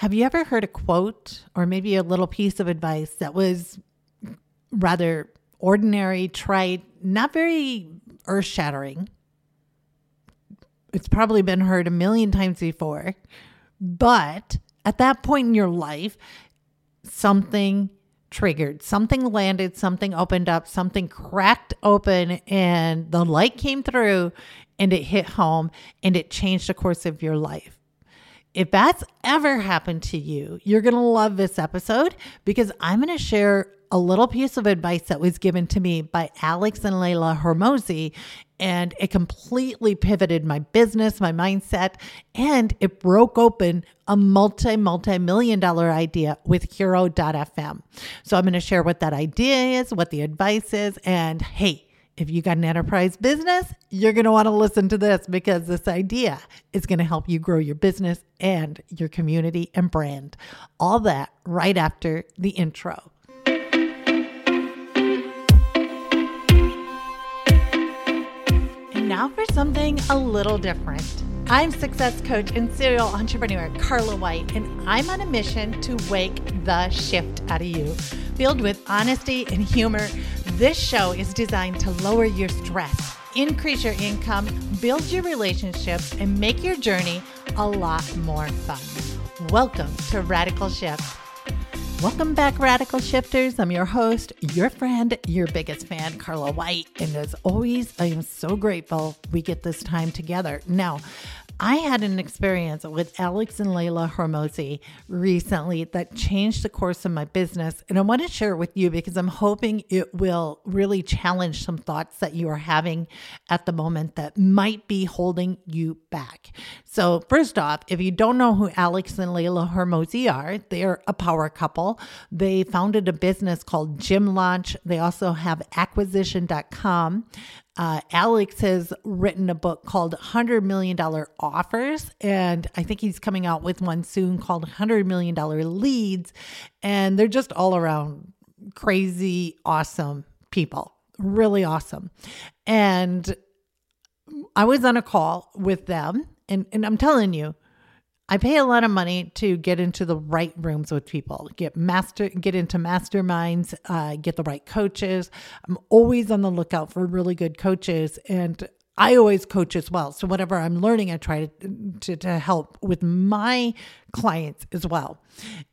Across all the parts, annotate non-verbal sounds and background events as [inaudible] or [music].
Have you ever heard a quote or maybe a little piece of advice that was rather ordinary, trite, not very earth shattering? It's probably been heard a million times before, but at that point in your life, something triggered, something landed, something opened up, something cracked open, and the light came through and it hit home and it changed the course of your life. If that's ever happened to you, you're going to love this episode because I'm going to share a little piece of advice that was given to me by Alex and Leila Hormozi. And it completely pivoted my business, my mindset, and it broke open a multi, multi million dollar idea with Hiro.fm. So I'm going to share what that idea is, what the advice is, and hey, if you got an enterprise business, you're going to want to listen to this because this idea is going to help you grow your business and your community and brand. All that right after the intro. And now for something a little different. I'm success coach and serial entrepreneur Carla White, and I'm on a mission to wake the shift out of you. Filled with honesty and humor, this show is designed to lower your stress, increase your income, build your relationships, and make your journey a lot more fun. Welcome to Radical Shift. Welcome back, Radical Shifters. I'm your host, your friend, your biggest fan, Carla White. And as always, I am so grateful we get this time together. Now, I had an experience with Alex and Leila Hormozi recently that changed the course of my business. And I want to share it with you because I'm hoping it will really challenge some thoughts that you are having at the moment that might be holding you back. So, first off, if you don't know who Alex and Leila Hormozi are, they're a power couple. They founded a business called Gym Launch. They also have acquisition.com. Uh, Alex has written a book called $100 Million Offers, and I think he's coming out with one soon called $100 Million Leads. And they're just all around crazy, awesome people. Really awesome. And I was on a call with them, and, and I'm telling you, I pay a lot of money to get into the right rooms with people, get master, get into masterminds, uh, get the right coaches. I'm always on the lookout for really good coaches, and I always coach as well. So whatever I'm learning, I try to, to, to help with my clients as well.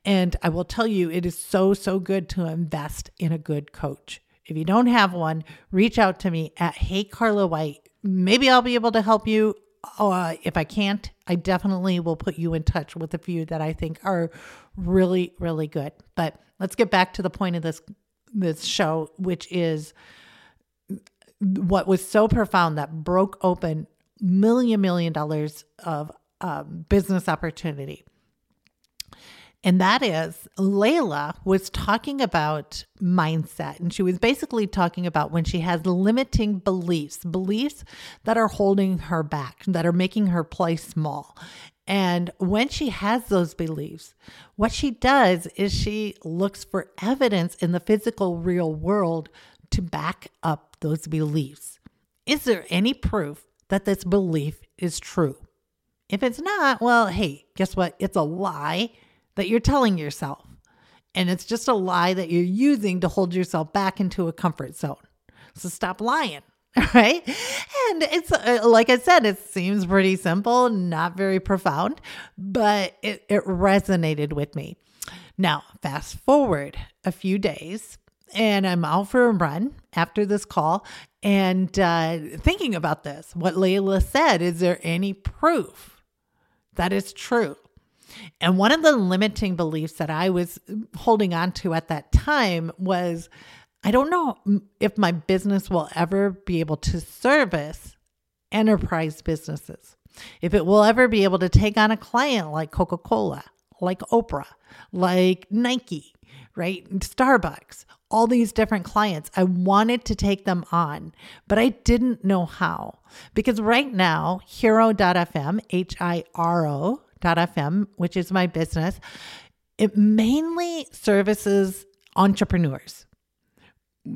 And I will tell you, it is so so good to invest in a good coach. If you don't have one, reach out to me at Hey Carla White. Maybe I'll be able to help you uh, if I can't, I definitely will put you in touch with a few that I think are really, really good. But let's get back to the point of this this show, which is what was so profound that broke open million million dollars of um, business opportunity. And that is, Leila was talking about mindset. And she was basically talking about when she has limiting beliefs, beliefs that are holding her back, that are making her play small. And when she has those beliefs, what she does is she looks for evidence in the physical real world to back up those beliefs. Is there any proof that this belief is true? If it's not, well, hey, guess what? It's a lie that you're telling yourself. And it's just a lie that you're using to hold yourself back into a comfort zone. So stop lying. [laughs] Right. And it's uh, like I said, it seems pretty simple, not very profound, but it, it resonated with me. Now, fast forward a few days, and I'm out for a run after this call and uh, thinking about this. What Leila said is there any proof that it's true? And one of the limiting beliefs that I was holding on to at that time was I don't know if my business will ever be able to service enterprise businesses, if it will ever be able to take on a client like Coca Cola, like Oprah, like Nike, right? Starbucks, all these different clients. I wanted to take them on, but I didn't know how. Because right now, Hiro.fm, H I R O FM, which is my business, it mainly services entrepreneurs,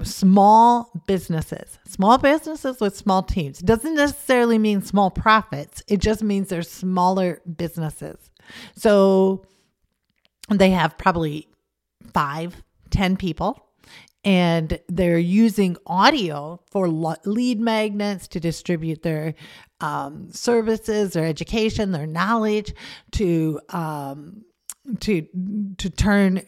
small businesses, small businesses with small teams. It doesn't necessarily mean small profits, it just means they're smaller businesses. So they have probably five, ten people and they're using audio for lead magnets to distribute their um, services, their education, their knowledge, to um, to to turn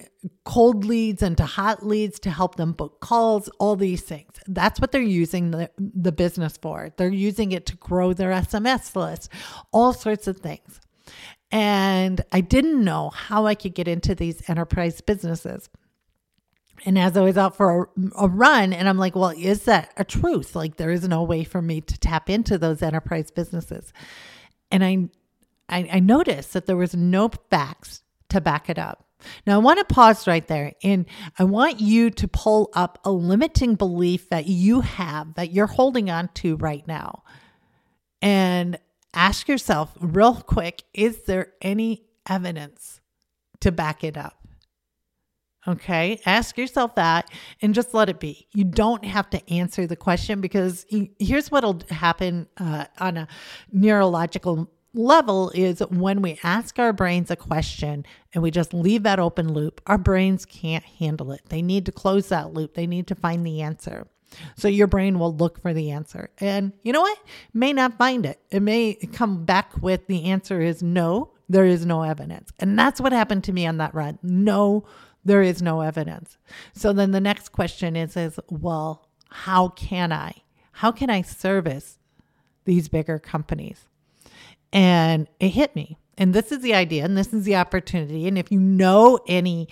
cold leads into hot leads to help them book calls all these things. That's what they're using the, the business for. They're using it to grow their sms list all sorts of things. And i didn't know how i could get into these enterprise businesses and as I was out for a, a, run, and I'm like, well, is that a truth? Like, there is no way for me to tap into those enterprise businesses. And I, I, I noticed that there was no facts to back it up. Now, I want to pause right there and I want you to pull up a limiting belief that you have that you're holding on to right now. And ask yourself, real quick, is there any evidence to back it up? Okay, ask yourself that and just let it be. You don't have to answer the question because here's what'll happen uh, on a neurological level is when we ask our brains a question and we just leave that open loop, our brains can't handle it. They need to close that loop, they need to find the answer. So your brain will look for the answer. And you know what? May not find it. It may come back with the answer is no, there is no evidence. And that's what happened to me on that run. No there is no evidence. So then the next question is is well, how can I? How can I service these bigger companies? And it hit me. And this is the idea and this is the opportunity. And if you know any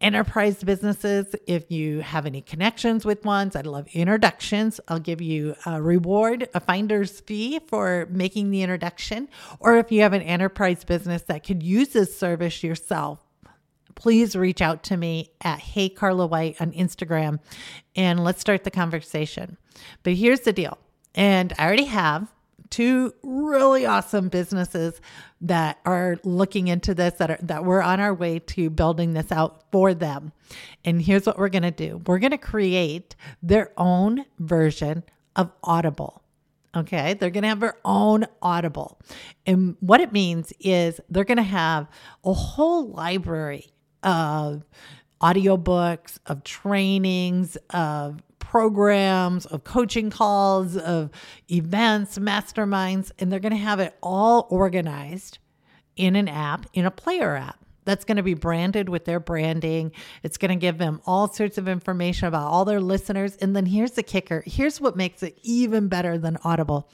enterprise businesses, if you have any connections with ones, I'd love introductions. I'll give you a reward, a finder's fee for making the introduction. Or if you have an enterprise business that could use this service yourself, please reach out to me at Hey Carla White on Instagram and let's start the conversation. But here's the deal. And I already have two really awesome businesses that are looking into this that are that we're on our way to building this out for them. And here's what we're going to do. We're going to create their own version of Audible. Okay, they're going to have their own Audible. And what it means is they're going to have a whole library of audiobooks, of trainings, of programs, of coaching calls, of events, masterminds, and they're going to have it all organized in an app, in a player app. That's going to be branded with their branding. It's going to give them all sorts of information about all their listeners. And then here's the kicker. Here's what makes it even better than Audible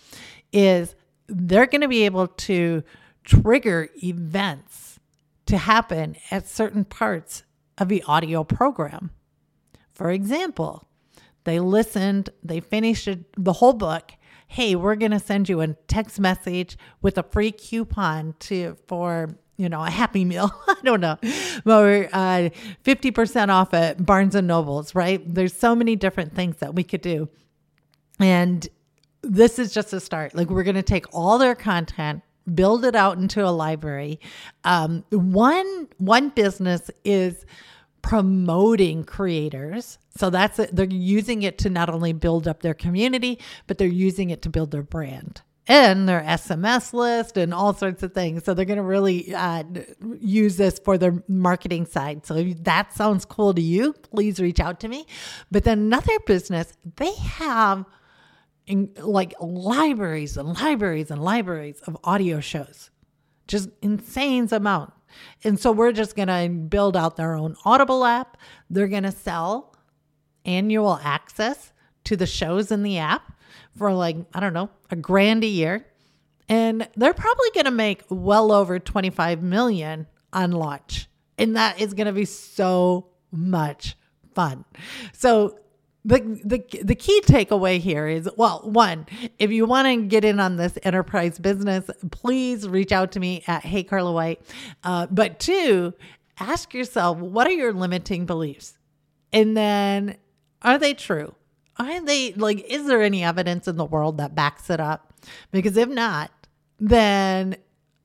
is they're going to be able to trigger events to happen at certain parts of the audio program. For example, they listened, they finished the whole book. Hey, we're going to send you a text message with a free coupon to for you know a happy meal. [laughs] I don't know, or uh, fifty percent off at Barnes and Nobles. Right? There's so many different things that we could do, and this is just a start. Like we're going to take all their content build it out into a library. Um, one one business is promoting creators. So that's it. They're using it to not only build up their community, but they're using it to build their brand and their SMS list and all sorts of things. So they're going to really uh, use this for their marketing side. So if that sounds cool to you, please reach out to me. But then another business, they have – in, like libraries and libraries and libraries of audio shows, just insane amount. And so we're just going to build out their own Audible app. They're going to sell annual access to the shows in the app for like, I don't know, a grand a year. And they're probably going to make well over 25 million on launch. And that is going to be so much fun. So the, the the key takeaway here is well one if you want to get in on this enterprise business please reach out to me at hey carla white uh, but two ask yourself what are your limiting beliefs? And then are they true? Are they like is there any evidence in the world that backs it up? Because if not then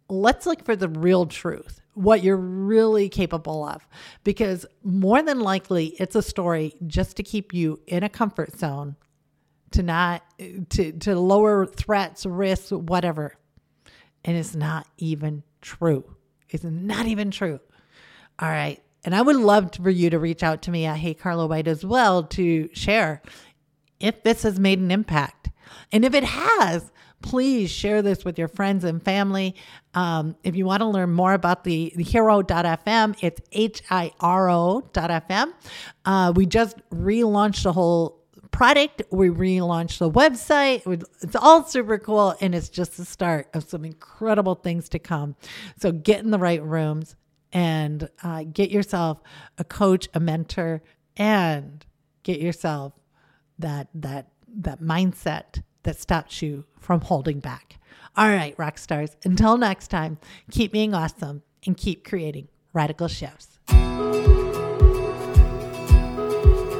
let's look for the real truth what you're really capable of because more than likely it's a story just to keep you in a comfort zone to not to to lower threats risks whatever and it's not even true it's not even true All right. And I would love for you to reach out to me at Hey Carla White as well to share if this has made an impact. And if it has, please share this with your friends and family. Um, if you want to learn more about the, the hiro.fm, it's H I R O.fm. Uh, we just relaunched the whole product. We relaunched the website. It's all super cool. And it's just the start of some incredible things to come. So get in the right rooms and uh, get yourself a coach, a mentor, and get yourself that, that, that mindset that stops you from holding back. All right, rock stars, until next time, keep being awesome and keep creating radical shifts.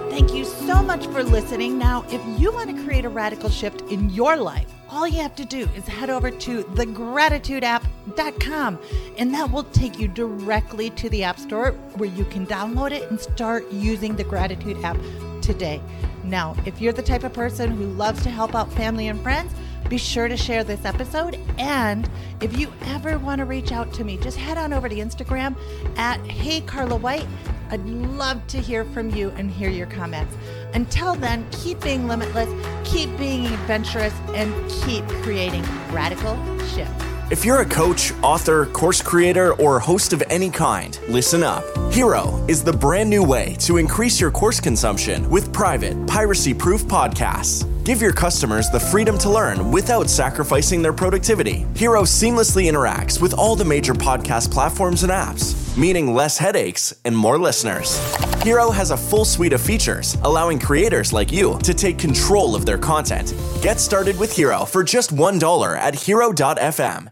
Thank you so much for listening. Now, if you want to create a radical shift in your life, all you have to do is head over to thegratitudeapp.com and that will take you directly to the App Store where you can download it and start using the gratitude app today. Now, if you're the type of person who loves to help out family and friends, be sure to share this episode. And if you ever want to reach out to me, just head on over to Instagram at Hey Carla White. I'd love to hear from you and hear your comments. Until then, keep being limitless, keep being adventurous, and keep creating radical shifts. If you're a coach, author, course creator, or host of any kind, listen up. Hiro is the brand new way to increase your course consumption with private, piracy proof podcasts. Give your customers the freedom to learn without sacrificing their productivity. Hiro seamlessly interacts with all the major podcast platforms and apps, meaning less headaches and more listeners. Hiro has a full suite of features, allowing creators like you to take control of their content. Get started with Hiro for just $1 at hiro.fm